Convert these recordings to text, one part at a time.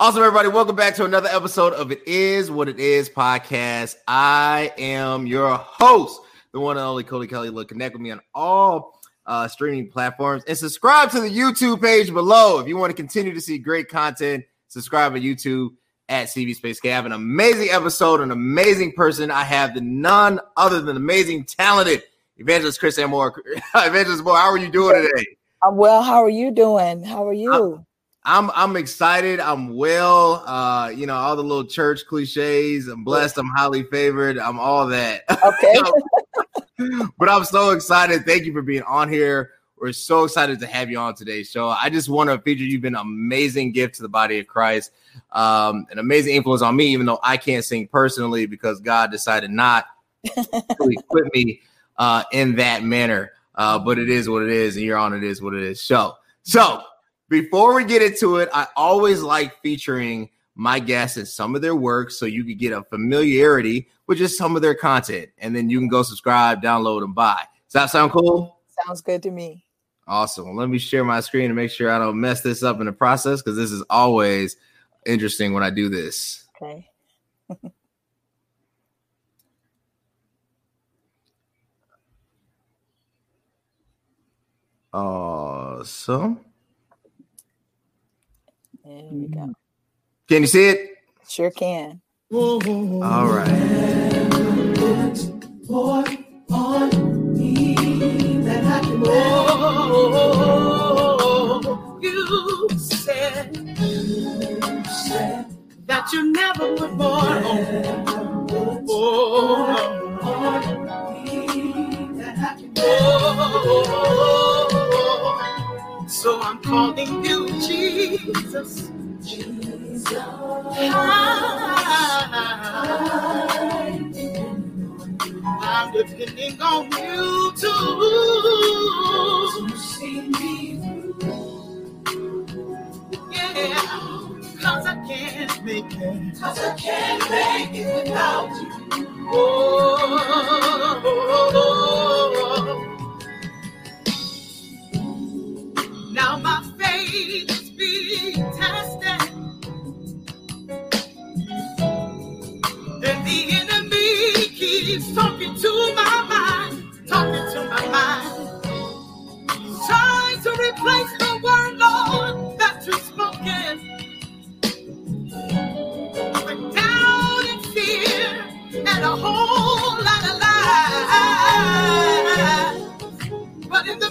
Awesome, everybody. Welcome back to another episode of It Is What It Is podcast. I am your host, the one and only Cody Kelly. Look, connect with me on all uh, streaming platforms and subscribe to the YouTube page below if you want to continue to see great content. Subscribe to YouTube at CV Space K. I have an amazing episode, an amazing person. I have the none other than amazing, talented Evangelist Chrysann Moore. Evangelist Moore, how are you doing today? I'm well. How are you doing? How are you? I'm I'm I'm excited. I'm well. Uh, you know, all the little church cliches. I'm blessed. I'm highly favored. I'm all that. Okay. but I'm so excited. Thank you for being on here. We're so excited to have you on today's show. I just want to feature you've been an amazing gift to the body of Christ, um, an amazing influence on me, even though I can't sing personally because God decided not to equip me uh, in that manner. Uh, but it is what it is, and you're on it is what it is. So, so before we get into it, I always like featuring my guests and some of their work so you can get a familiarity with just some of their content. And then you can go subscribe, download, and buy. Does that sound cool? Sounds good to me. Awesome. Let me share my screen to make sure I don't mess this up in the process because this is always interesting when I do this. Okay. Awesome. There we go. Can you see it? Sure can. All right. You said, that you never would more on. Oh, so I'm calling you Jesus. Jesus. I'm depending on you to see me Yeah, cause I can't make it. Cause I can't make it without you. Oh, oh, oh, oh now my faith is being tested. And the enemy keeps talking to my mind, talking to my mind. Trying to replace the word, Lord, that you've spoken. With doubt and fear and a whole lot of lies. But in the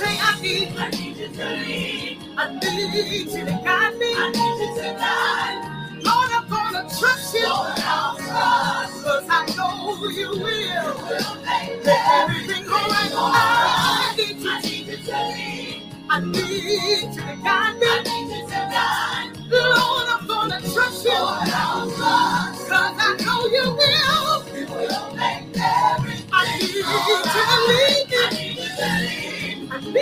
say I need, I need you to lead. I need you to guide me. I need you to guide. Lord, I'm gonna trust you. Cause I know you will. Make everything alright. I need you to lead. I need you to guide me. I need you to guide. Lord, I'm gonna trust you. Cause I know you will. You will make everything I need you to lead. I need you to guide Lord,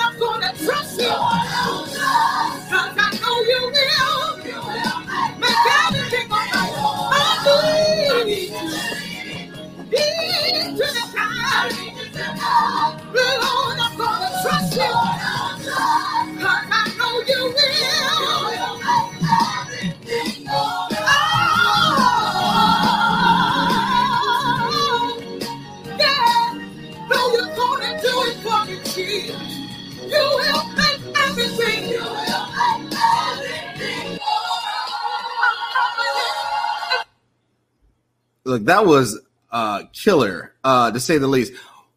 I'm gonna trust you. Look, that was uh killer, uh, to say the least.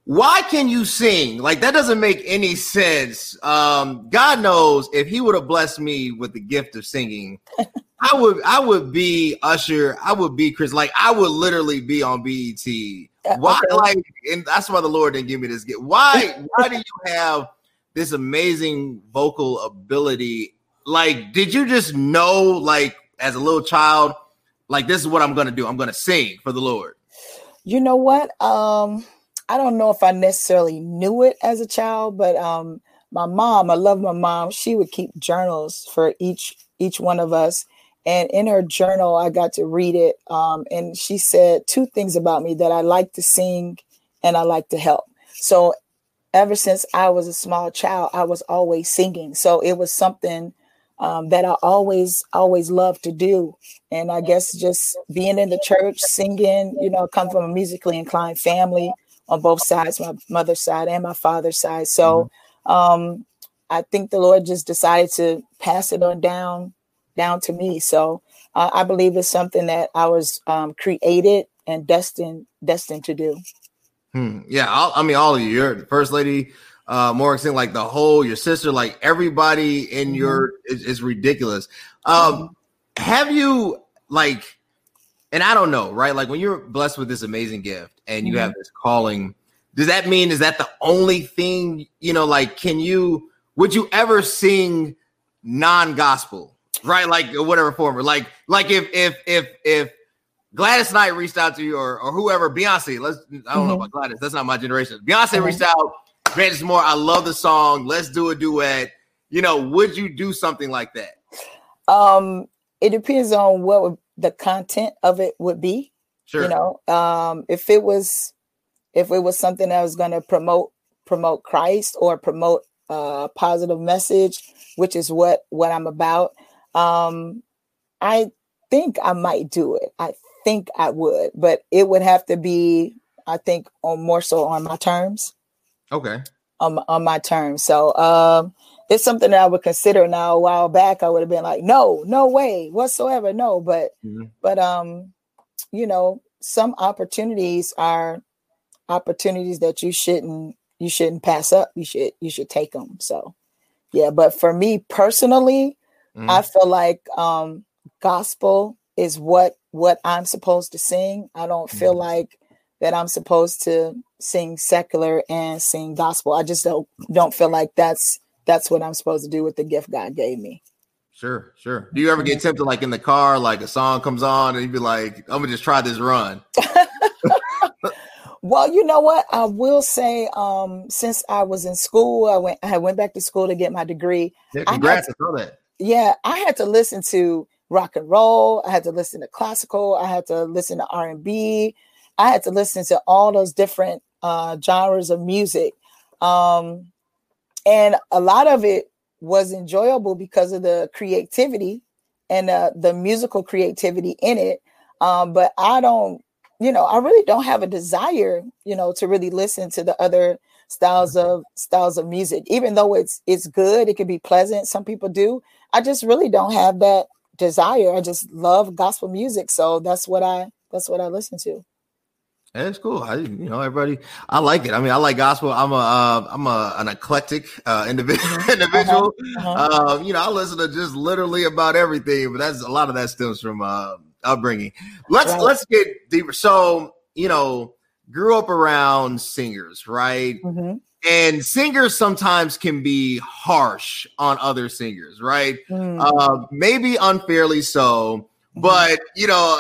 Why can you sing? Like that doesn't make any sense. Um, God knows if He would have blessed me with the gift of singing, I would I would be Usher, I would be Chris, like I would literally be on BET. Yeah, Why okay. like and that's why the Lord didn't give me this gift. Why why do you have this amazing vocal ability? Like, did you just know like as a little child, like this is what I'm gonna do? I'm gonna sing for the Lord. You know what? Um, I don't know if I necessarily knew it as a child, but um, my mom, I love my mom. She would keep journals for each each one of us, and in her journal, I got to read it. Um, and she said two things about me that I like to sing and I like to help. So ever since I was a small child, I was always singing. So it was something um, that I always, always love to do. And I guess just being in the church, singing, you know, I come from a musically inclined family on both sides, my mother's side and my father's side. So um, I think the Lord just decided to pass it on down, down to me. So uh, I believe it's something that I was um, created and destined, destined to do. Hmm. Yeah, I'll, I mean, all of you, you're the first lady, uh, Morrison, like the whole, your sister, like everybody in Mhm. your is, is ridiculous. Um, have you like, and I don't know, right? Like when you're blessed with this amazing gift and you have this calling, does that mean is that the only thing? You know, like, can you? Would you ever sing non-gospel, right? Like whatever form, like, like if if if if Gladys Knight reached out to you or, or whoever, Beyonce. Let's I don't know Mhm. about Gladys. That's not my generation. Beyonce Mhm. reached out, Granted more. I love the song. Let's do a duet. You know, would you do something like that? Um, it depends on what would- the content of it would be. Sure. You know, um, if it was if it was something that was going to promote promote Christ or promote a positive message, which is what what I'm about, um, I think I might do it. I think I would, but it would have to be, I think, on more so on my terms Okay. on, my- on my terms. So um, it's something that I would consider now. A while back, I would have been like, no, no way whatsoever, no. But Mhm. but um, you know, some opportunities are opportunities that you shouldn't you shouldn't pass up. You should you should take them. So yeah, but for me personally, Mhm. I feel like um, gospel is what what I'm supposed to sing. I don't feel Mhm. like that I'm supposed to sing secular and sing gospel. I just don't don't feel like that's that's what I'm supposed to do with the gift God gave me. Sure, sure. Do you ever get tempted like in the car, like a song comes on and you'd be like, I'm gonna just try this run? Well, you know what? I will say, um, since I was in school, I went I went back to school to get my degree. Yeah, I congrats, I that. yeah, I had to listen to rock and roll. I had to listen to classical. I had to listen to R and B. I had to listen to all those different uh, genres of music, um, and a lot of it was enjoyable because of the creativity and uh, the musical creativity in it. Um, but I don't, you know, I really don't have a desire, you know, to really listen to the other styles of styles of music. Even though it's it's good it can be pleasant some people do i just really don't have that desire. I just love gospel music so that's what i that's what i listen to That's cool. I, you know, everybody. I like it. I mean, I like gospel. I'm a, uh, I'm a an eclectic uh, individual. individual. Uh-huh. Um, you know, I listen to just literally about everything, but that's a lot of that stems from uh, upbringing. Let's Right. let's get deeper. So, you know, grew up around singers, right? Mhm. And singers sometimes can be harsh on other singers, right? Mm. Uh, maybe unfairly so, but you know,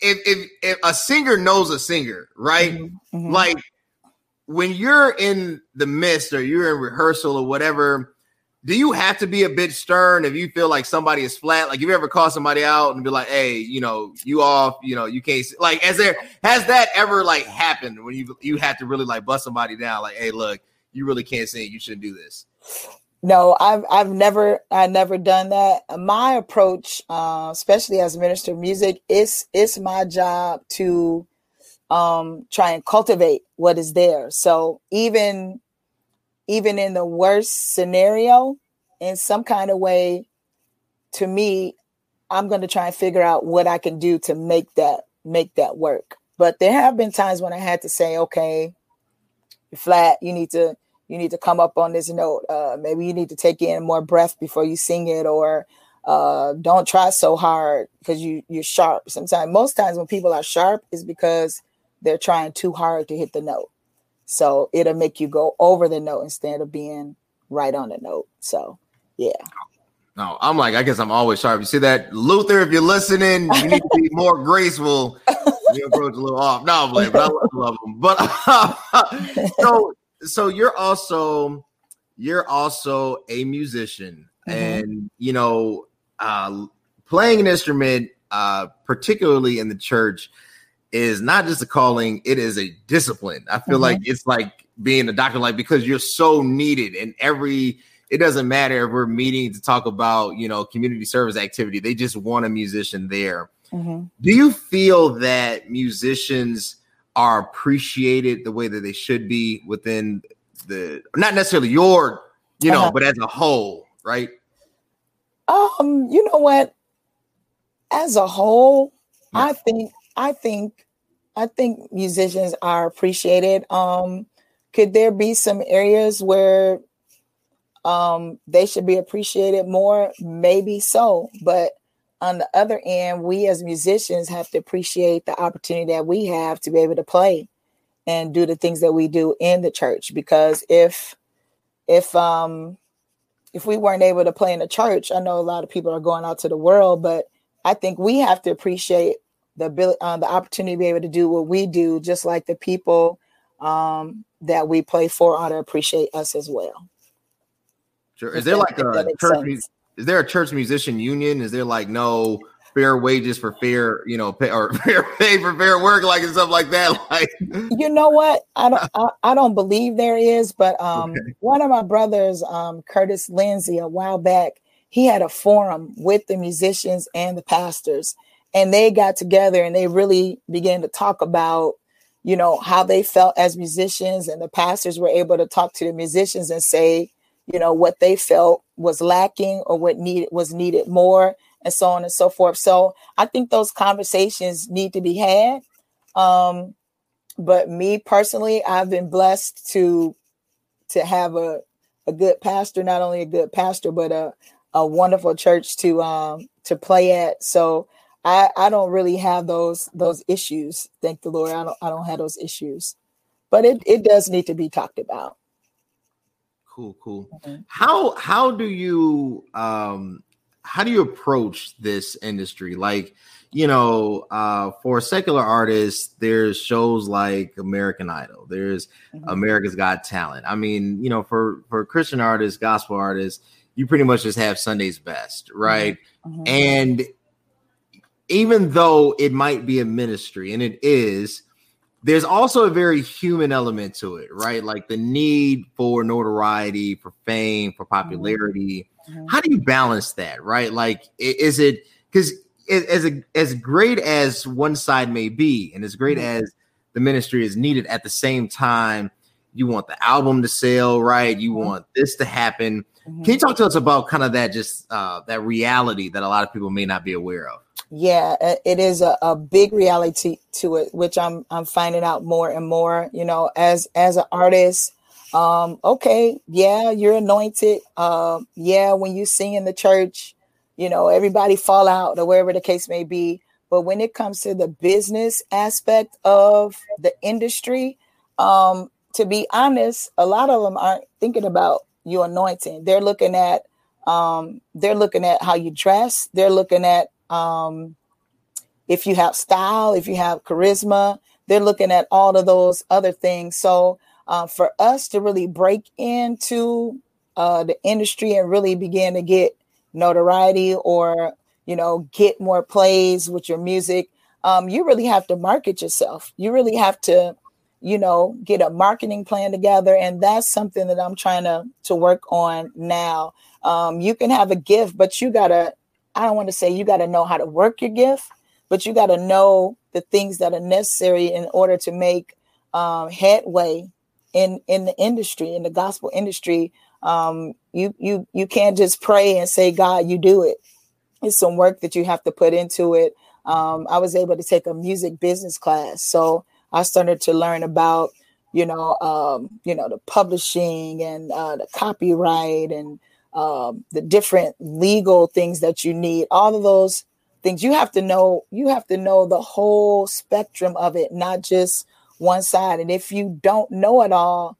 if if if a singer knows a singer, right? Mhm. Mhm. Like when you're in the midst or you're in rehearsal or whatever, do you have to be a bit stern if you feel like somebody is flat? Like, you ever call somebody out and be like, "Hey, you know, you off, you know, you can't." See. Like, has there has that ever like happened when you you have to really like bust somebody down? Like, "Hey, look, you really can't sing. You shouldn't do this." No, I've I've never I never done that. My approach, uh, especially as minister of music, is it's my job to um, try and cultivate what is there. So even even in the worst scenario, in some kind of way, to me, I'm going to try and figure out what I can do to make that make that work. But there have been times when I had to say, okay, you're flat. You need to you need to come up on this note. Uh, maybe you need to take in more breath before you sing it, or uh, don't try so hard because you you're sharp. Sometimes, most times when people are sharp, is because they're trying too hard to hit the note. So it'll make you go over the note instead of being right on the note. So yeah. No, I'm like, I guess I'm always sharp. You see that, Luther? If you're listening, you need to be more graceful. You approach a little off. No, I'm like, but I love them. But uh, so, so you're also, you're also a musician, mm-hmm. and you know, uh, playing an instrument, uh, particularly in the church, is not just a calling, it is a discipline. I feel mm-hmm. like it's like being a doctor, like because you're so needed and every it doesn't matter if we're meeting to talk about, you know, community service activity. They just want a musician there. Mm-hmm. Do you feel that musicians are appreciated the way that they should be within the not necessarily your, you know, uh-huh. but as a whole, right? Um, you know what? As a whole, yeah. I think I think I think musicians are appreciated. Um, could there be some areas where um, they should be appreciated more? Maybe so, but on the other end, we as musicians have to appreciate the opportunity that we have to be able to play and do the things that we do in the church. Because if if um if we weren't able to play in the church, I know a lot of people are going out to the world, but I think we have to appreciate the ability, uh, the opportunity to be able to do what we do, just like the people um, that we play for ought to appreciate us as well. Sure. Is there like a church? Is there a church musician union? Is there like no fair wages for fair, you know, pay, or fair pay for fair work, like and stuff like that? Like, you know what? I don't. I, I don't believe there is, but um, okay. one of my brothers, um, Curtis Lindsay, a while back, he had a forum with the musicians and the pastors and they got together and they really began to talk about you know how they felt as musicians and the pastors were able to talk to the musicians and say you know what they felt was lacking or what needed was needed more and so on and so forth so i think those conversations need to be had um but me personally i've been blessed to to have a a good pastor not only a good pastor but a a wonderful church to um to play at so I, I don't really have those those issues. Thank the Lord. I don't I don't have those issues. But it, it does need to be talked about. Cool, cool. Mm-hmm. How how do you um how do you approach this industry? Like, you know, uh for secular artists, there's shows like American Idol, there's mm-hmm. America's Got Talent. I mean, you know, for for Christian artists, gospel artists, you pretty much just have Sunday's best, right? Mm-hmm. And even though it might be a ministry and it is, there's also a very human element to it, right? Like the need for notoriety, for fame, for mm-hmm. popularity. Mm-hmm. How do you balance that, right? Like, is it because as a, as great as one side may be, and as great mm-hmm. as the ministry is needed, at the same time, you want the album to sell, right? You mm-hmm. want this to happen. Mm-hmm. Can you talk to us about kind of that, just uh, that reality that a lot of people may not be aware of? Yeah, it is a, a big reality to it, which I'm I'm finding out more and more. You know, as as an artist, um, okay, yeah, you're anointed. Uh, yeah, when you sing in the church, you know, everybody fall out or wherever the case may be. But when it comes to the business aspect of the industry, um, to be honest, a lot of them aren't thinking about you anointing. They're looking at um, they're looking at how you dress. They're looking at um, if you have style, if you have charisma, they're looking at all of those other things. So uh, for us to really break into uh, the industry and really begin to get notoriety or you know get more plays with your music um, you really have to market yourself. You really have to you know get a marketing plan together. And that's something that i'm trying to to work on now. Um, you can have a gift but you gotta i don't want to say you gotta know how to work your gift but you gotta know the things that are necessary in order to make um, headway in in the industry in the gospel industry. Um, you you you can't just pray and say god you do it. It's some work that you have to put into it. Um, i was able to take a music business class so i started to learn about you know um, you know the publishing and uh, the copyright and um, the different legal things that you need all of those things you have to know you have to know the whole spectrum of it not just one side. And if you don't know it all,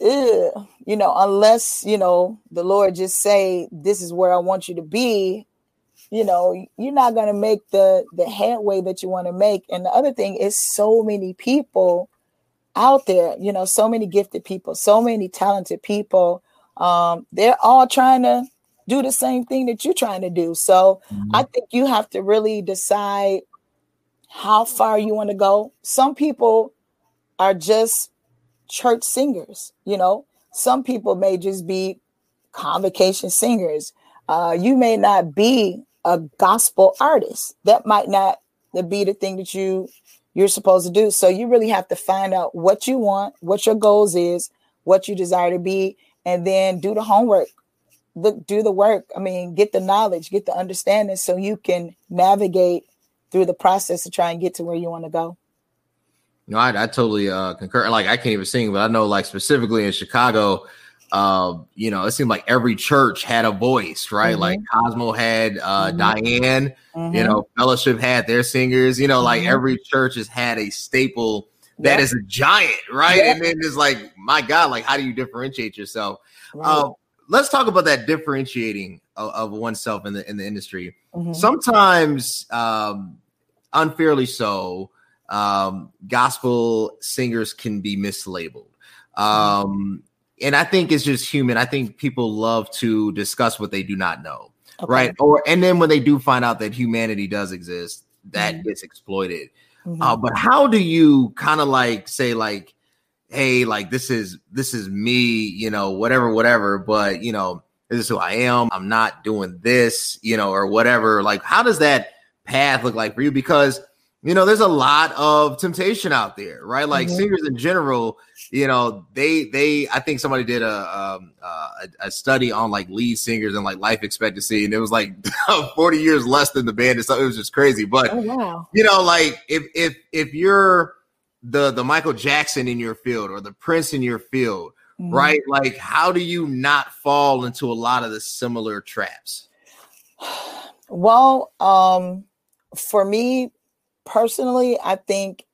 ugh, you know, unless, you know, the Lord just say, this is where I want you to be, you know, you're not going to make the, the headway that you want to make. And the other thing is so many people out there, you know, so many gifted people, so many talented people. Um, they're all trying to do the same thing that you're trying to do. So mm-hmm. I think you have to really decide how far you want to go. Some people are just church singers, you know. Some people may just be convocation singers. Uh, you may not be a gospel artist. That might not be the thing that you you're supposed to do. So you really have to find out what you want, what your goals is, what you desire to be, and then do the homework. Look, do the work. I mean, get the knowledge, get the understanding, so you can navigate through the process to try and get to where you want to go. No, I, I totally uh, concur. Like I can't even sing, but I know like specifically in Chicago, uh, you know, it seemed like every church had a voice, right? Mm-hmm. Like Cosmo had uh, mm-hmm. Diane, mm-hmm. you know, Fellowship had their singers, you know, like mm-hmm. every church has had a staple that yep. is a giant, right? Yep. And then it's like, my God, like how do you differentiate yourself? Right. Uh, let's talk about that differentiating of, of oneself in the in the industry. Mm-hmm. Sometimes, um, unfairly so, um, gospel singers can be mislabeled. Um, and I think it's just human. I think people love to discuss what they do not know, okay. right? Or and then when they do find out that humanity does exist, that mm-hmm. gets exploited. Mm-hmm. Uh, but how do you kind of like say like, hey, like this is this is me, you know, whatever, whatever. But you know, this is who I am. I'm not doing this, you know, or whatever. Like, how does that path look like for you? Because you know, there's a lot of temptation out there, right? Like mm-hmm. singers in general, you know, they they I think somebody did a, um, uh, a, a study on like lead singers and like life expectancy, and it was like 40 years less than the band. And so it was just crazy. But oh, wow. you know, like if if if you're the the Michael Jackson in your field or the Prince in your field, mm-hmm. right? Like, how do you not fall into a lot of the similar traps? Well, um, for me personally, I think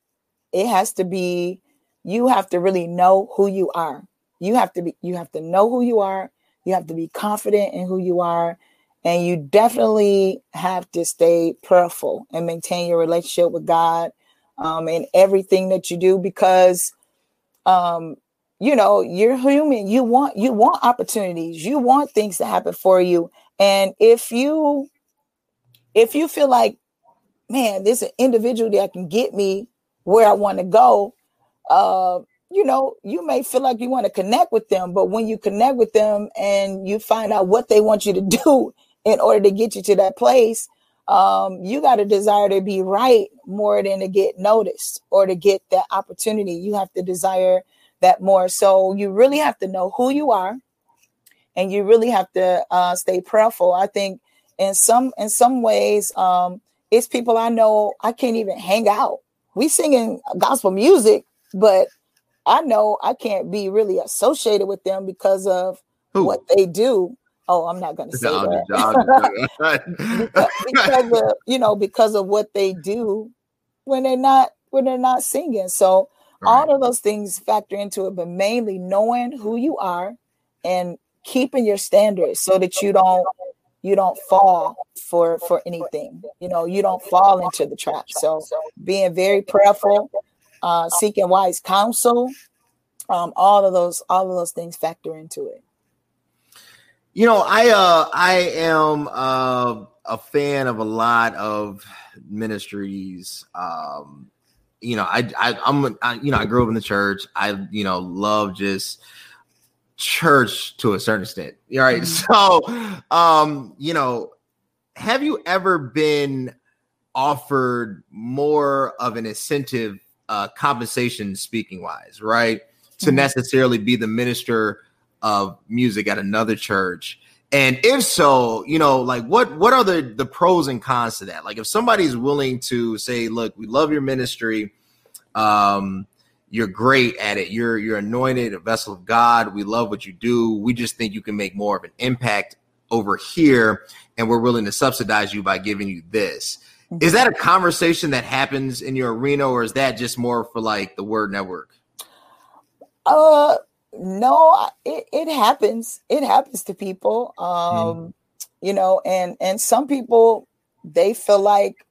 it has to be you have to really know who you are. You have to be you have to know who you are. You have to be confident in who you are. And you definitely have to stay prayerful and maintain your relationship with God um, in everything that you do because um, you know you're human you want you want opportunities you want things to happen for you and if you if you feel like man this is an individual that can get me where i want to go uh you know you may feel like you want to connect with them but when you connect with them and you find out what they want you to do in order to get you to that place um, you got a desire to be right more than to get noticed or to get that opportunity you have to desire that more. So you really have to know who you are, and you really have to uh, stay prayerful. I think in some in some ways, um, it's people I know I can't even hang out. We singing gospel music, but I know I can't be really associated with them because of who? what they do. Oh, I'm not going to say no, that because, because of you know because of what they do when they're not when they're not singing. So. All of those things factor into it, but mainly knowing who you are and keeping your standards so that you don't you don't fall for for anything. You know, you don't fall into the trap. So being very prayerful, uh, seeking wise counsel, um, all of those all of those things factor into it. You know, I uh I am uh a fan of a lot of ministries. Um, you know, I, I I'm I, you know I grew up in the church. I you know love just church to a certain extent. All right, mm-hmm. so um, you know, have you ever been offered more of an incentive, uh, compensation speaking wise, right, to mm-hmm. necessarily be the minister of music at another church? And if so, you know, like what what are the the pros and cons to that? Like if somebody's willing to say, look, we love your ministry, um, you're great at it, you're you're anointed, a vessel of God, we love what you do. We just think you can make more of an impact over here, and we're willing to subsidize you by giving you this. Is that a conversation that happens in your arena, or is that just more for like the word network? Uh no, it, it happens. It happens to people. Um, mm. you know, and and some people they feel like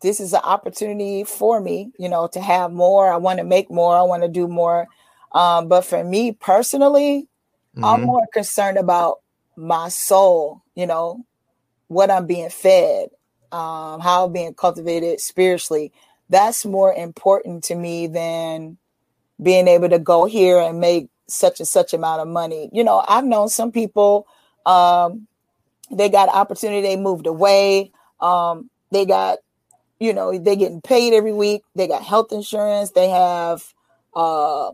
this is an opportunity for me, you know, to have more. I want to make more. I want to do more. Um, but for me personally, mm-hmm. I'm more concerned about my soul, you know, what I'm being fed, um, how I'm being cultivated spiritually. That's more important to me than being able to go here and make such and such amount of money. You know, I've known some people, um, they got opportunity, they moved away, um, they got, you know, they getting paid every week, they got health insurance, they have uh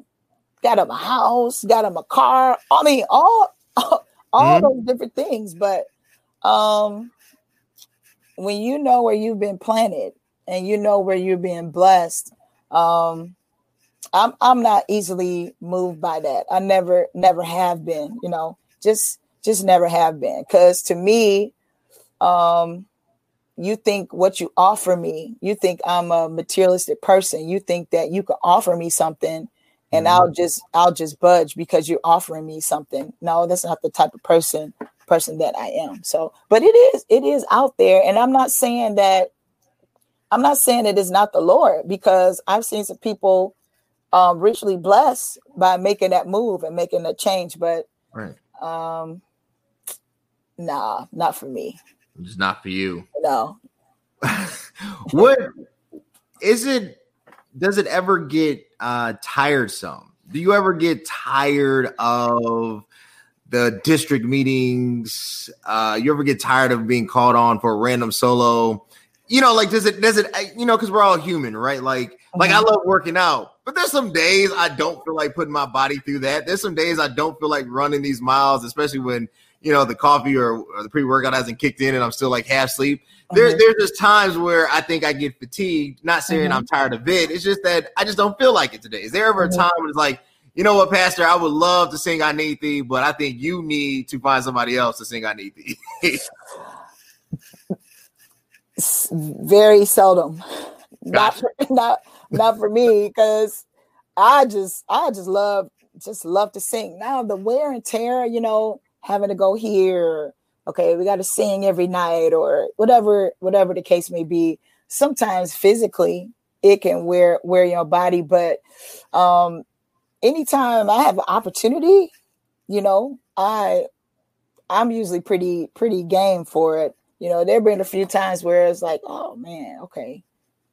got them a house, got them a car. I mean, all all mm-hmm. those different things. But um when you know where you've been planted and you know where you're being blessed, um, I'm I'm not easily moved by that. I never never have been, you know, just just never have been. Cause to me, um, you think what you offer me, you think I'm a materialistic person. You think that you can offer me something and mm-hmm. I'll just I'll just budge because you're offering me something. No, that's not the type of person person that I am. So, but it is it is out there and I'm not saying that I'm not saying it is not the Lord because I've seen some people um, richly blessed by making that move and making that change. But right. um, nah, not for me. It's not for you. No. what is it? Does it ever get uh, tiresome? Do you ever get tired of the district meetings? Uh, you ever get tired of being called on for a random solo? You know, like does it does it you know because we're all human, right? Like like I mm-hmm. love working out, but there's some days I don't feel like putting my body through that. There's some days I don't feel like running these miles, especially when you know the coffee or, or the pre-workout hasn't kicked in and I'm still like half sleep. There, mm-hmm. there's just times where I think I get fatigued. Not saying mm-hmm. I'm tired of it. It's just that I just don't feel like it today. Is there ever a mm-hmm. time when it's like, you know what, Pastor, I would love to sing I Need Thee, but I think you need to find somebody else to sing I Need Thee. Very seldom. Gotcha. Not, not not for me because I just I just love just love to sing. Now the wear and tear, you know, having to go here, okay, we got to sing every night or whatever whatever the case may be. Sometimes physically it can wear wear your body, but um anytime I have an opportunity, you know, I I'm usually pretty pretty game for it. You know, there have been a few times where it's like, oh man, okay,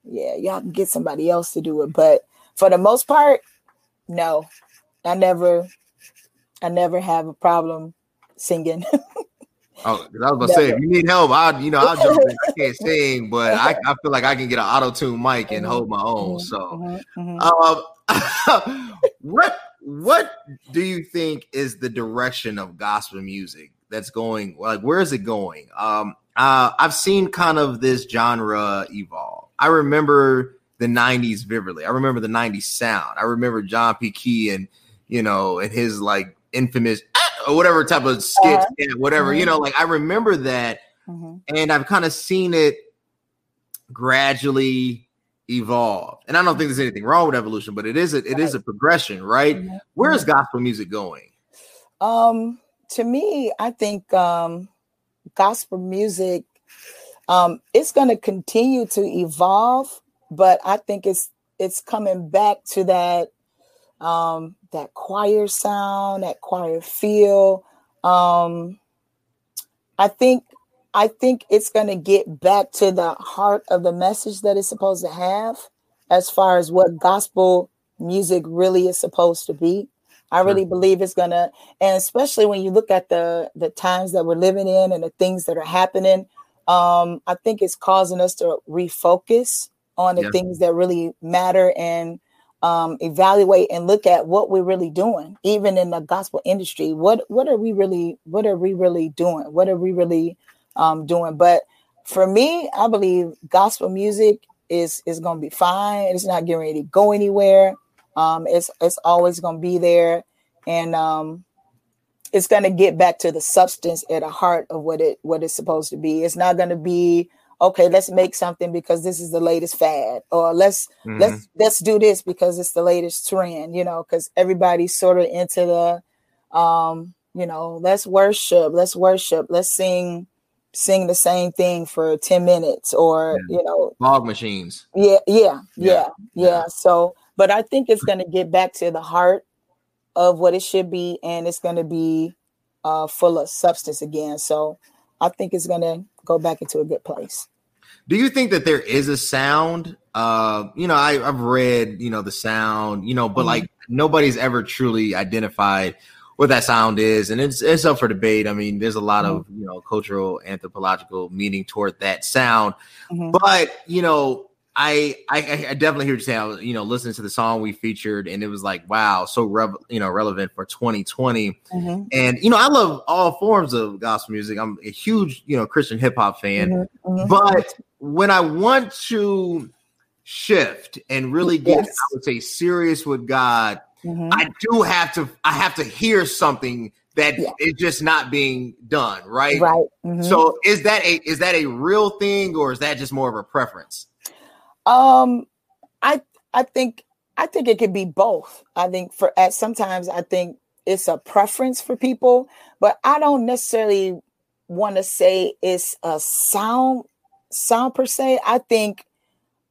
yeah, y'all can get somebody else to do it. But for the most part, no, I never, I never have a problem singing. Oh, I was gonna say, if you need help, I you know I'll jump in. I can't sing, but I, I feel like I can get an auto tune mic and hold my own. Mm-hmm, so, mm-hmm. um, what what do you think is the direction of gospel music that's going? Like, where is it going? Um, uh, I've seen kind of this genre evolve. I remember the 90s vividly. I remember the 90s sound. I remember John P. Kee and, you know, and his like infamous or whatever type of skit, uh, whatever, mm-hmm. you know, like I remember that. Mm-hmm. And I've kind of seen it gradually evolve. And I don't think there's anything wrong with evolution, but it is a, it right. is a progression, right? Mm-hmm. Where is mm-hmm. gospel music going? Um, to me, I think um gospel music um, it's going to continue to evolve, but I think it's it's coming back to that um, that choir sound, that choir feel. Um, I think I think it's going to get back to the heart of the message that it's supposed to have, as far as what gospel music really is supposed to be. I really believe it's gonna, and especially when you look at the the times that we're living in and the things that are happening, um, I think it's causing us to refocus on the Yeah. things that really matter and um, evaluate and look at what we're really doing, even in the gospel industry. What what are we really what are we really doing? What are we really um, doing? But for me, I believe gospel music is is going to be fine. It's not getting ready to go anywhere. Um, it's it's always going to be there, and um, it's going to get back to the substance at the heart of what it what it's supposed to be. It's not going to be okay. Let's make something because this is the latest fad, or let's Mhm. let's let's do this because it's the latest trend. You know, because everybody's sort of into the, um, you know, let's worship, let's worship, let's sing sing the same thing for 10 minutes or you know Fog machines. yeah, yeah, yeah, Yeah, yeah. yeah. So, but I think it's going to get back to the heart of what it should be, and it's going to be uh, full of substance again. So, I think it's going to go back into a good place. Do you think that there is a sound? Uh, you know, I, I've read, you know, the sound, you know, but Mhm. like nobody's ever truly identified what that sound is, and it's it's up for debate. I mean, there's a lot of you know cultural anthropological meaning toward that sound, Mhm. but you know, I I, I definitely hear you saying, I was, you know, listening to the song we featured, and it was like, wow, so rev- you know relevant for 2020. Mhm, And you know, I love all forms of gospel music. I'm a huge you know Christian hip hop fan. mhm, mhm. But when I want to shift and really get, Yes. I would say, serious with God, Mhm. I do have to. I have to hear something that is Yeah. just not being done right. Right. mhm. So is that a is that a real thing or is that just more of a preference? Um, I I think I think it could be both. I think for at sometimes I think it's a preference for people, but I don't necessarily want to say it's a sound sound per se. I think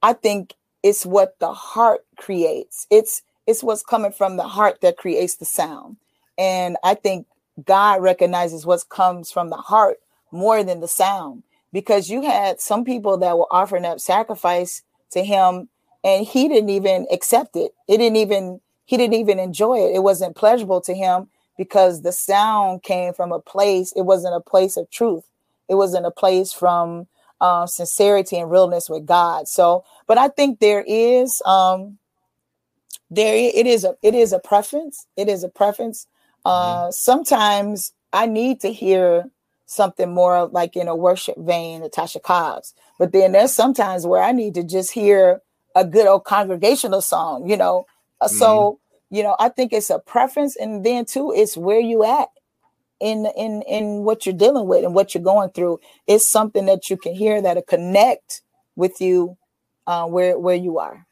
I think it's what the heart creates. It's it's what's coming from the heart that creates the sound. And I think God recognizes what comes from the heart more than the sound because you had some people that were offering up sacrifice to him and he didn't even accept it. It didn't even he didn't even enjoy it. It wasn't pleasurable to him because the sound came from a place. It wasn't a place of truth. It wasn't a place from uh, sincerity and realness with God. So, but I think there is um there it is a it is a preference. It is a preference. Uh sometimes I need to hear something more like in a worship vein, Natasha Cobbs. But then there's sometimes where I need to just hear a good old congregational song, you know. Uh, So, you know, I think it's a preference, and then too, it's where you at in in in what you're dealing with and what you're going through. It's something that you can hear that'll connect with you uh, where where you are.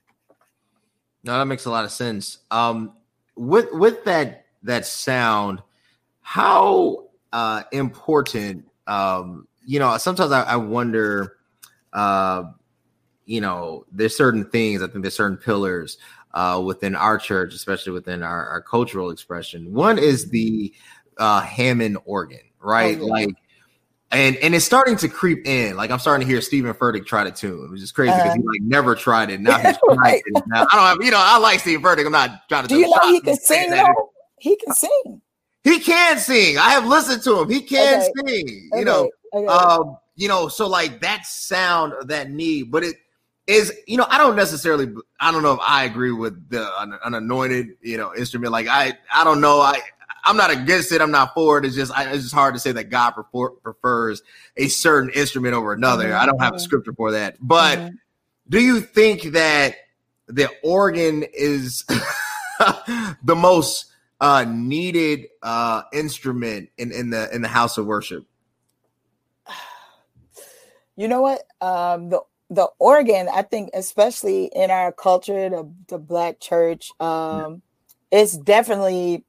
No, that makes a lot of sense. Um, with with that that sound, how uh important? Um, you know, sometimes I, I wonder. Uh, you know, there's certain things. I think there's certain pillars uh, within our church, especially within our, our cultural expression. One is the uh, Hammond organ, right? Oh, yeah. Like, and and it's starting to creep in. Like I'm starting to hear Stephen Furtick try to tune, which is crazy because he like never tried it. Now he's Right. it. Now, I don't have, you know, I like Stephen Furtick. I'm not trying to. Do you know he can sing that. He can sing. He can sing. I have listened to him. He can Okay. sing. You know, Okay, okay. um, you know, so like that sound of that need, but it is, you know, I don't necessarily, I don't know if I agree with the an, an anointed, you know, instrument. Like I, I don't know. I, I'm not against it. I'm not for it. It's just, I, it's just hard to say that God prefer, prefers a certain instrument over another. I don't have a Mhm. scripture for that. But Mhm. do you think that the organ is the most uh, needed uh, instrument in, in the in the house of worship? You know what? Um, the the organ, I think, especially in our culture, the the black church, um, it's definitely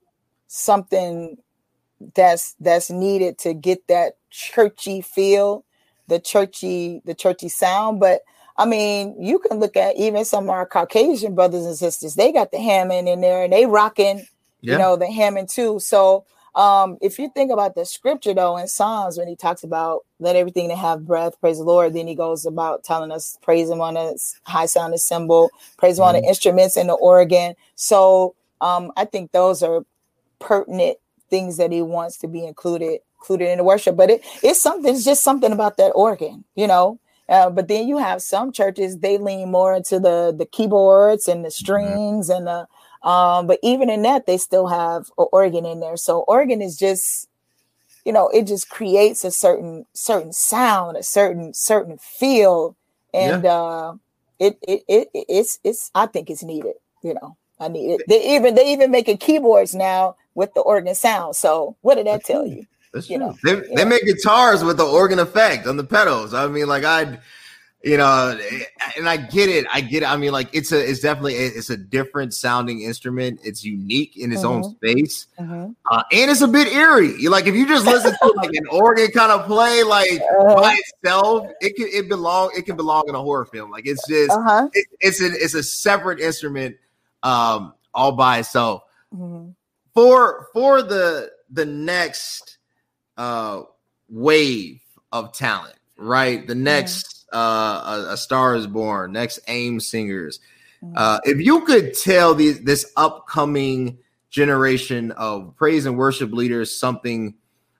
something that's that's needed to get that churchy feel, the churchy the churchy sound. But I mean, you can look at even some of our Caucasian brothers and sisters. They got the Hammond in there, and they rocking, yeah. you know, the Hammond too. So um, if you think about the scripture though in Psalms when he talks about let everything that have breath praise the Lord, then he goes about telling us praise him on a high sounding cymbal, praise him mm-hmm. on the mm-hmm. instruments in the organ. So um, I think those are pertinent things that he wants to be included included in the worship. But it, it's something, it's just something about that organ, you know. Uh, but then you have some churches they lean more into the the keyboards and the mm-hmm. strings and the um, but even in that, they still have an organ in there. So organ is just, you know, it just creates a certain certain sound, a certain certain feel, and yeah. uh, it, it it it's it's I think it's needed. You know, I need it. They even they even making keyboards now with the organ sound. So what did that tell you? That's you true. know, they, they make guitars with the organ effect on the pedals. I mean, like I you know and i get it i get it i mean like it's a it's definitely it's a different sounding instrument it's unique in its mm-hmm. own space mm-hmm. uh, and it's a bit eerie like if you just listen to like an organ kind of play like uh-huh. by itself it can it belong it can belong in a horror film like it's just uh-huh. it, it's an it's a separate instrument um all by itself mm-hmm. For for the the next uh wave of talent right the next uh, a, a, Star is Born, next AIM singers. Mm. Uh, if you could tell the, this upcoming generation of praise and worship leaders something,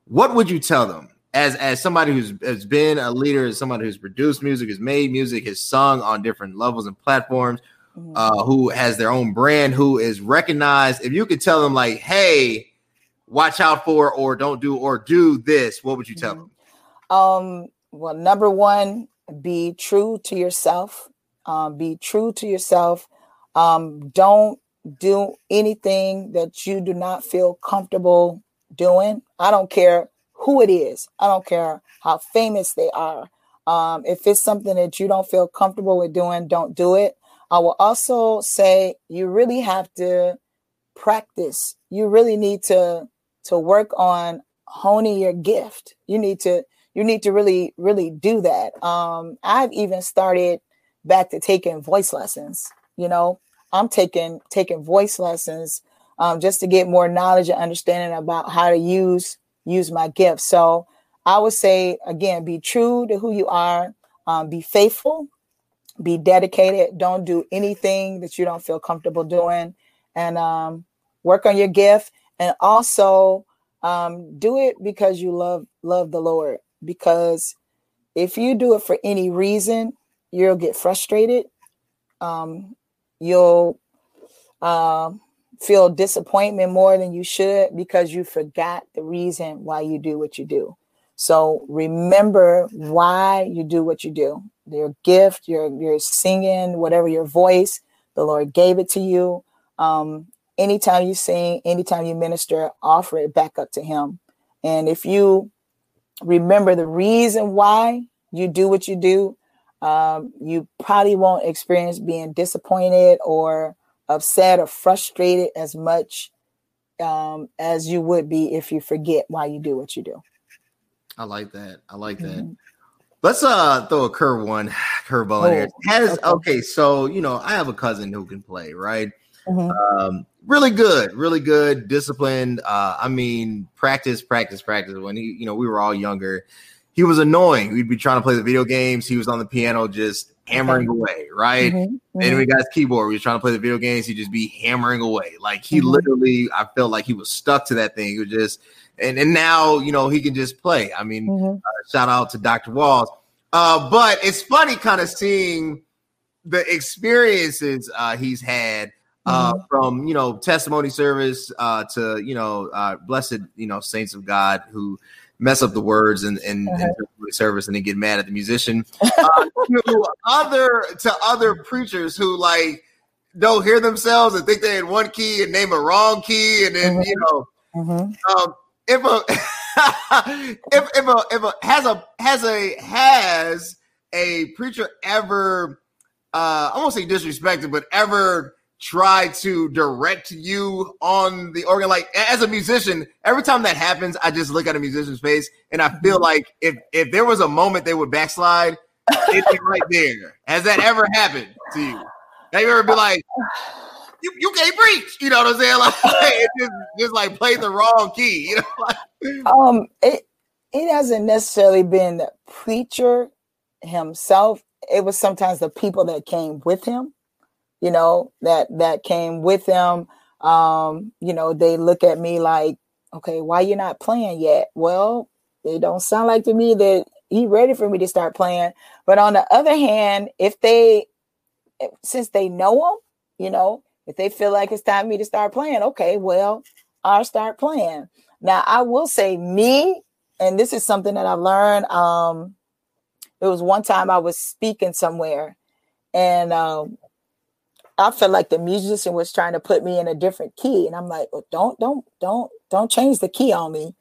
what would you tell them? As, as somebody who's has been a leader, as somebody who's produced music, has made music, has sung on different levels and platforms. Uh, who has their own brand, who is recognized. If you could tell them like, "Hey, watch out for," or "Don't do," or "Do this," what would you tell mm-hmm. them? Um, well, number one, be true to yourself. Um, be true to yourself. Um, don't do anything that you do not feel comfortable doing. I don't care who it is. I don't care how famous they are. Um, if it's something that you don't feel comfortable with doing, don't do it. I will also say you really have to practice. You really need to to work on honing your gift. You need to you need to really really do that um i've even started back to taking voice lessons you know i'm taking taking voice lessons um, just to get more knowledge and understanding about how to use use my gift so i would say again be true to who you are um, be faithful be dedicated don't do anything that you don't feel comfortable doing and um, work on your gift and also um, do it because you love love the lord because if you do it for any reason, you'll get frustrated. Um, you'll uh, feel disappointment more than you should because you forgot the reason why you do what you do. So remember why you do what you do. Your gift, your your singing, whatever your voice, the Lord gave it to you. Um, anytime you sing, anytime you minister, offer it back up to Him. And if you remember the reason why you do what you do, um, you probably won't experience being disappointed or upset or frustrated as much um, as you would be if you forget why you do what you do. I like that. I like that. Let's uh throw a curve one curveball oh, in here. Has okay. okay, so you know, I have a cousin who can play, right? Mm-hmm. Um, really good, really good, disciplined. Uh, I mean, practice, practice, practice. When he, you know, we were all younger, he was annoying. We'd be trying to play the video games. He was on the piano just hammering away, right? Mm-hmm. Mm-hmm. And we got his keyboard. We was trying to play the video games. He'd just be hammering away. Like he mm-hmm. literally, I felt like he was stuck to that thing. He was just, and, and now, you know, he can just play. I mean, mm-hmm. uh, shout out to Dr. Walls. Uh, but it's funny kind of seeing the experiences uh, he's had uh, mm-hmm. from you know testimony service uh, to you know uh, blessed you know saints of God who mess up the words and in, in, uh-huh. service and then get mad at the musician uh, to other to other preachers who like don't hear themselves and think they're in one key and name a wrong key and then mm-hmm. you know mm-hmm. um, if a if if a if a has a has a has a preacher ever uh I won't say disrespected but ever try to direct you on the organ. Like as a musician, every time that happens, I just look at a musician's face and I feel mm-hmm. like if if there was a moment they would backslide, it's right there. Has that ever happened to you? Have you ever been like, you, you can't preach? You know what I'm saying? Like it just just like play the wrong key. You know? um, it it hasn't necessarily been the preacher himself. It was sometimes the people that came with him. You know that that came with him. Um, you know they look at me like, okay, why you not playing yet? Well, they don't sound like to me that he ready for me to start playing. But on the other hand, if they since they know him, you know, if they feel like it's time for me to start playing, okay, well, I'll start playing. Now I will say me, and this is something that I've learned. Um, it was one time I was speaking somewhere, and um, I felt like the musician was trying to put me in a different key, and I'm like, well, don't, don't, don't, don't change the key on me.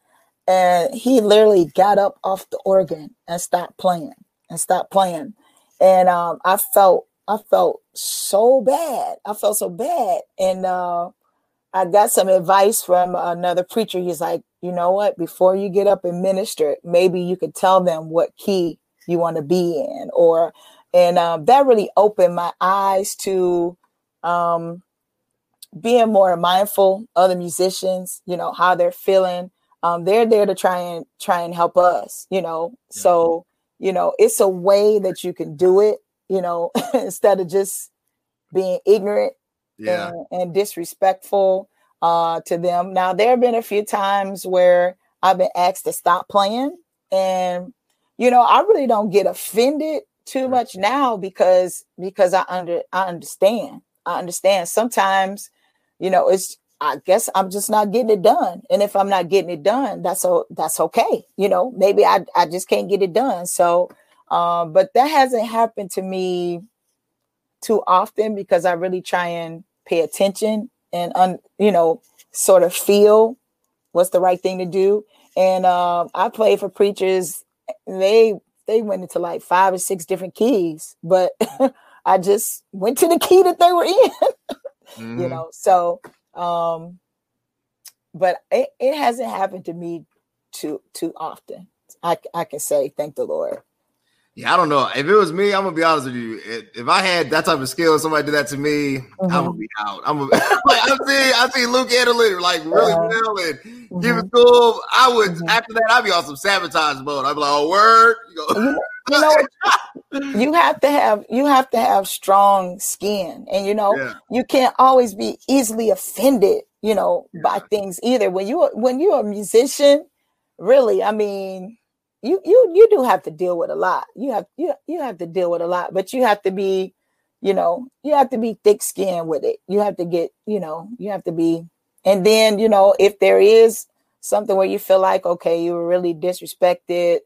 And he literally got up off the organ and stopped playing and stopped playing. And um, I felt, I felt so bad. I felt so bad. And uh, I got some advice from another preacher. He's like, you know what? Before you get up and minister, maybe you could tell them what key you want to be in, or and um, that really opened my eyes to um, being more mindful of the musicians, you know, how they're feeling. Um, they're there to try and try and help us, you know. Yeah. So, you know, it's a way that you can do it, you know, instead of just being ignorant yeah. and, and disrespectful uh, to them. Now, there have been a few times where I've been asked to stop playing, and you know, I really don't get offended too much now because because I under I understand I understand sometimes, you know, it's I guess I'm just not getting it done. And if I'm not getting it done, that's so that's okay. You know, maybe I, I just can't get it done. So um, but that hasn't happened to me too often because I really try and pay attention and un, you know, sort of feel what's the right thing to do. And um, I played for preachers, they they went into like five or six different keys, but I just went to the key that they were in, mm-hmm. you know. So, um, but it, it hasn't happened to me too too often. I I can say thank the Lord. Yeah, I don't know. If it was me, I'm gonna be honest with you. If I had that type of skill, somebody did that to me, mm-hmm. I'm gonna be out. I'm gonna, like I see, I see Luke handle it like really well and mm-hmm. give it to him. I would mm-hmm. after that, I'd be on some sabotage mode. I'd be like, "Oh, word." You, know, you know, you have to have you have to have strong skin, and you know, yeah. you can't always be easily offended. You know, yeah. by things either. When you when you're a musician, really, I mean you you you do have to deal with a lot. You have you you have to deal with a lot, but you have to be, you know, you have to be thick skinned with it. You have to get, you know, you have to be, and then you know, if there is something where you feel like okay, you were really disrespected,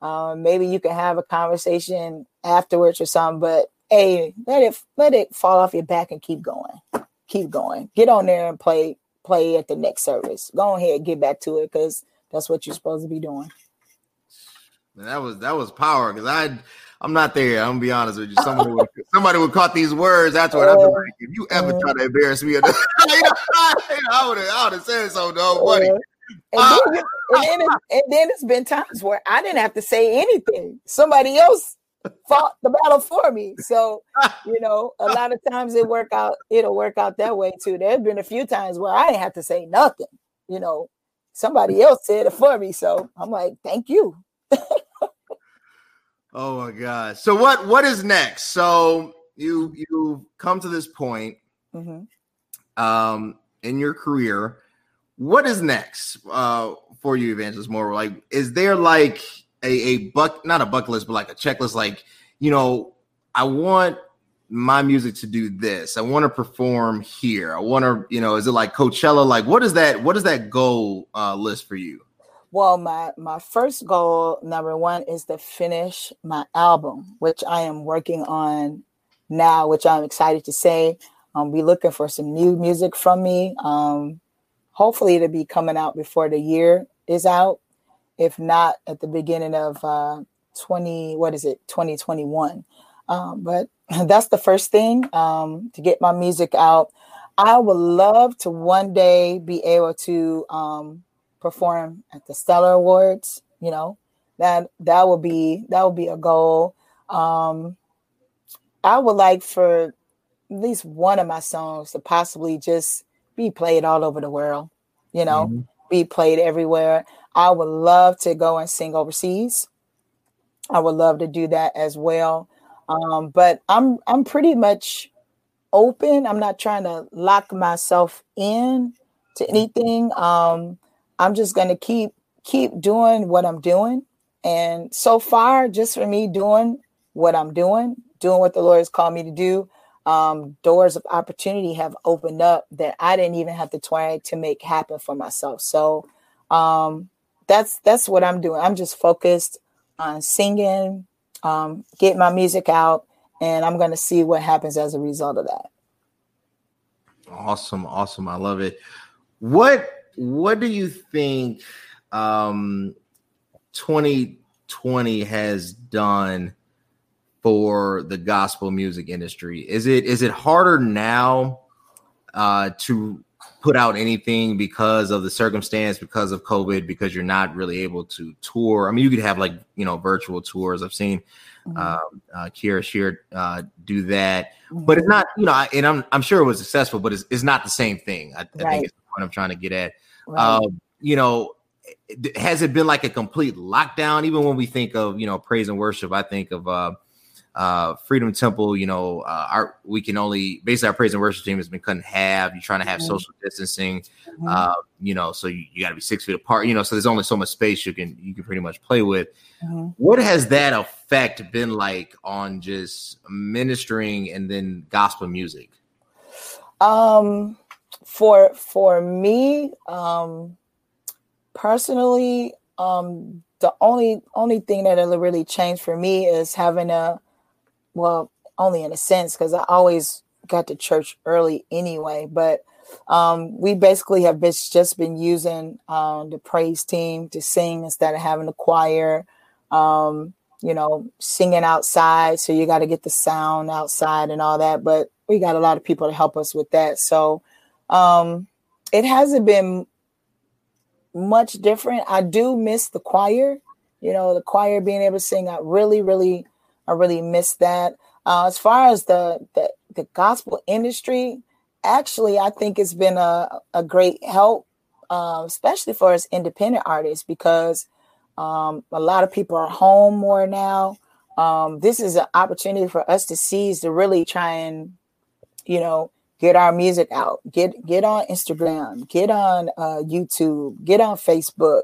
um, maybe you can have a conversation afterwards or something. But hey, let it let it fall off your back and keep going, keep going. Get on there and play play at the next service. Go ahead, get back to it because that's what you're supposed to be doing. That was that was power because I I'm not there. I'm gonna be honest with you. Somebody would somebody would caught these words afterward. I'd be oh, like, if you ever try to embarrass me, you know, I would have I would have said so, though, buddy. And, then, ah. and, then and then it's been times where I didn't have to say anything. Somebody else fought the battle for me. So, you know, a lot of times it work out, it'll work out that way too. There's been a few times where I didn't have to say nothing, you know, somebody else said it for me. So I'm like, thank you. Oh my god! So what what is next? So you you come to this point mm-hmm. um, in your career. What is next uh, for you, Evangelist Moore? Like, is there like a, a buck not a bucket list, but like a checklist? Like, you know, I want my music to do this. I want to perform here. I want to, you know, is it like Coachella? Like, what is that? What is that goal uh, list for you? Well, my my first goal, number one, is to finish my album, which I am working on now, which I'm excited to say. Um, be looking for some new music from me. Um, hopefully, it'll be coming out before the year is out. If not, at the beginning of uh, 20, what is it, 2021. Um, but that's the first thing um, to get my music out. I would love to one day be able to um, perform at the Stellar Awards. You know, that that would be that would be a goal. Um, I would like for at least one of my songs to possibly just be played all over the world, you know, mm-hmm. be played everywhere. I would love to go and sing overseas. I would love to do that as well. Um, but I'm I'm pretty much open. I'm not trying to lock myself in to anything. Um, I'm just gonna keep keep doing what I'm doing. And so far, just for me doing what I'm doing, doing what the Lord has called me to do, um, doors of opportunity have opened up that I didn't even have to try to make happen for myself. So um, that's that's what I'm doing. I'm just focused on singing, um, get my music out, and I'm going to see what happens as a result of that. Awesome, awesome. I love it. What what do you think um 2020 has done for the gospel music industry? Is it is it harder now uh to put out anything because of the circumstance, because of COVID, because you're not really able to tour. I mean, you could have like you know virtual tours. I've seen mm-hmm. uh, uh, Kierra Sheard uh, do that, mm-hmm. but it's not you know, and I'm I'm sure it was successful, but it's, it's not the same thing. I, I right. think it's the point I'm trying to get at. Right. Um, you know, has it been like a complete lockdown? Even when we think of you know praise and worship, I think of uh, uh, Freedom Temple, you know, uh, our we can only basically our praise and worship team has been cut in half. You're trying to have mm-hmm. social distancing, mm-hmm. uh, you know, so you, you got to be six feet apart, you know, so there's only so much space you can you can pretty much play with. Mm-hmm. What has that effect been like on just ministering and then gospel music? Um, for for me, um, personally, um, the only only thing that really changed for me is having a well, only in a sense, because I always got to church early anyway. But um, we basically have been, just been using um, the praise team to sing instead of having a choir. Um, you know, singing outside, so you got to get the sound outside and all that. But we got a lot of people to help us with that. So um, it hasn't been much different. I do miss the choir. You know, the choir being able to sing. I really, really I really miss that. Uh, as far as the, the, the gospel industry, actually, I think it's been a, a great help, uh, especially for us independent artists, because um, a lot of people are home more now. Um, this is an opportunity for us to seize to really try and, you know, get our music out, get get on Instagram, get on uh, YouTube, get on Facebook,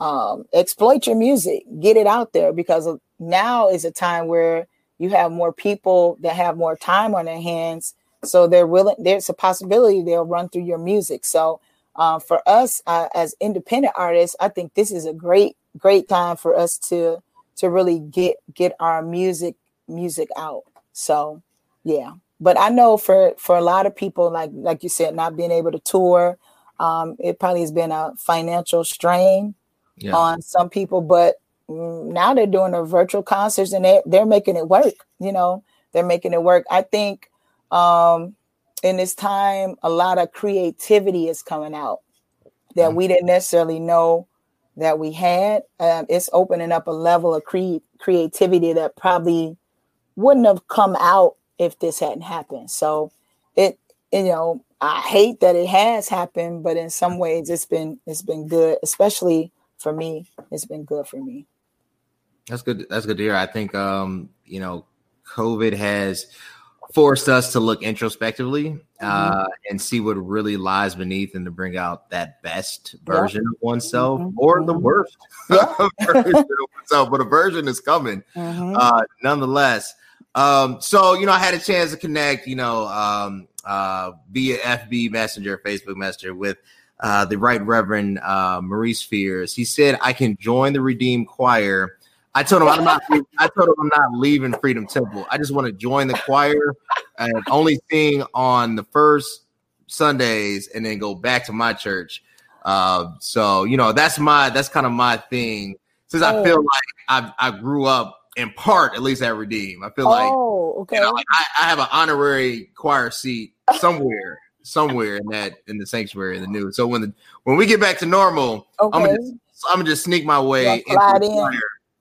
um, exploit your music, get it out there because now is a time where you have more people that have more time on their hands. So they're willing, there's a possibility they'll run through your music. So uh, for us uh, as independent artists, I think this is a great, great time for us to to really get get our music music out. So yeah. But I know for for a lot of people, like like you said, not being able to tour, um, it probably has been a financial strain yeah. on some people. But now they're doing the virtual concerts and they they're making it work. You know, they're making it work. I think um, in this time, a lot of creativity is coming out that we didn't necessarily know that we had. Um, it's opening up a level of cre- creativity that probably wouldn't have come out if this hadn't happened. So it, you know, I hate that it has happened, but in some ways, it's been it's been good, especially for me. It's been good for me. That's good. That's good to hear. I think um, you know, COVID has forced us to look introspectively uh, mm-hmm. and see what really lies beneath and to bring out that best version of oneself mm-hmm. or the mm-hmm. worst yeah. version of oneself. But a version is coming mm-hmm. uh, nonetheless. Um, so you know, I had a chance to connect, you know, um, uh, via FB Messenger, Facebook Messenger with uh, the Right Reverend uh, Maurice Fears. He said, "I can join the Redeemed Choir." I told him I'm not. I told him I'm not leaving Freedom Temple. I just want to join the choir and only sing on the first Sundays, and then go back to my church. Uh, so you know that's my that's kind of my thing. Since I feel oh. like I I grew up in part, at least at Redeem. I feel like oh, okay. You know, like I, I have an honorary choir seat somewhere somewhere in that in the sanctuary in the new. So when the when we get back to normal, okay. I'm gonna just, I'm gonna just sneak my way into the choir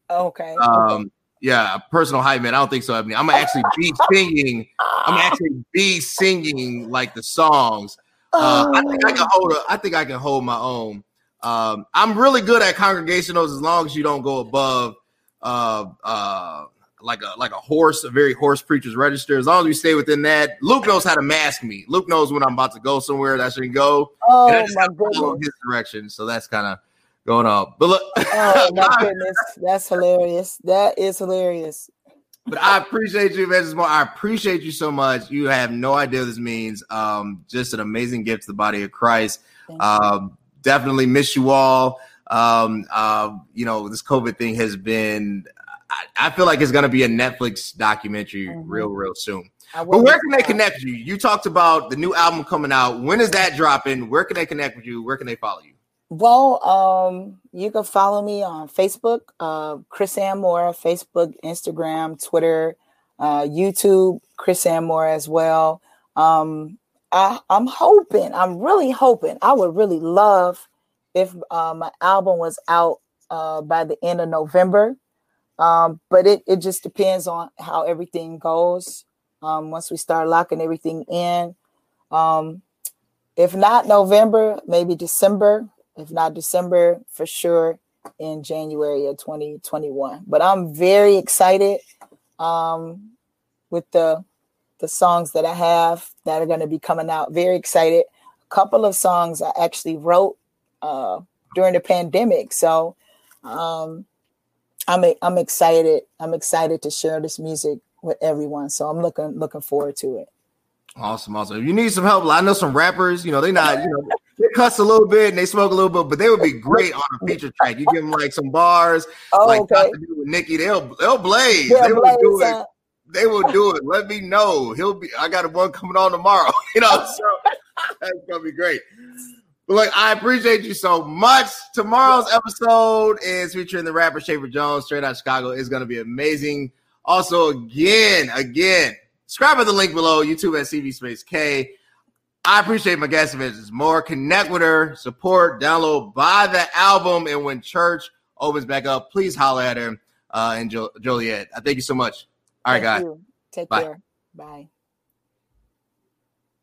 Okay. Um, Yeah, personal hype man. I don't think so, I mean, I'm gonna actually be singing. I'm gonna actually be singing like the songs. Uh, I think I can hold. A, I think I can hold my own. Um, I'm really good at congregationals as long as you don't go above uh, uh, like a like a hoarse, a very hoarse preacher's register. As long as we stay within that, Luke knows how to mask me. Luke knows when I'm about to go somewhere that I shouldn't go. Oh and my goodness. his direction. So that's kind of going on. But look, Oh my goodness. That's hilarious. That is hilarious. but I appreciate you, Evangelist Moore. I appreciate you so much. You have no idea what this means. Um, just an amazing gift to the body of Christ. Um, definitely miss you all. Um, uh, you know, this COVID thing has been. I, I feel like it's going to be a Netflix documentary Mhm. real, real soon. But where can they connect you? You talked about the new album coming out. When is that dropping? Where can they connect with you? Where can they follow you? Well, um, you can follow me on Facebook, uh, Chrysann Moore, Facebook, Instagram, Twitter, uh, YouTube, Chrysann Moore as well. Um, I, I'm hoping, I'm really hoping, I would really love if uh, my album was out uh, by the end of November. Um, but it, it just depends on how everything goes. Um, once we start locking everything in. Um, if not November, maybe December. If not December, for sure in January of 2021. But I'm very excited um, with the the songs that I have that are going to be coming out. Very excited. A couple of songs I actually wrote uh, during the pandemic, so um, I'm I'm excited. I'm excited to share this music with everyone. So I'm looking looking forward to it. Awesome, awesome. If you need some help, I know some rappers. You know, they not. You know, they cuss a little bit and they smoke a little bit, but they would be great on a feature track. You give them like some bars, Oh, like okay. Dr. D with Nicki. They'll they'll blaze. Yeah, they will Blaze, do it. uh, They will do it. Let me know. He'll be. I got a one coming on tomorrow. You know, so that's gonna be great. But look, I appreciate you so much. Tomorrow's episode is featuring the rapper Shaver Jones, straight out of Chicago. It's gonna be amazing. Also, again, again, subscribe at the link below. YouTube at CV Space K. I appreciate my guest visits more. Connect with her, support, download, buy the album, and when church opens back up, please holler at her uh, and jo- Joliet. I thank you so much. All right, thank guys. you. Take Bye. care. Bye.